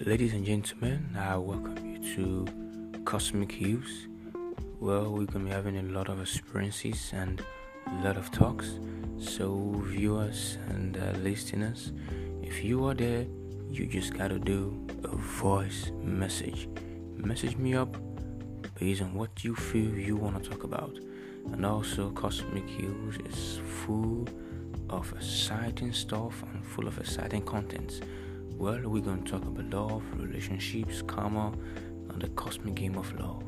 Ladies and gentlemen, I welcome you to Cosmic Hues. Well, we're gonna be having a lot of experiences and a lot of talks. So, viewers and uh, listeners, if you are there, you just gotta do a voice message. Message me up based on what you feel you want to talk about. And also, Cosmic Hues is full of exciting stuff and full of exciting contents. Well, we're going to talk about love, relationships, karma, and the cosmic game of love.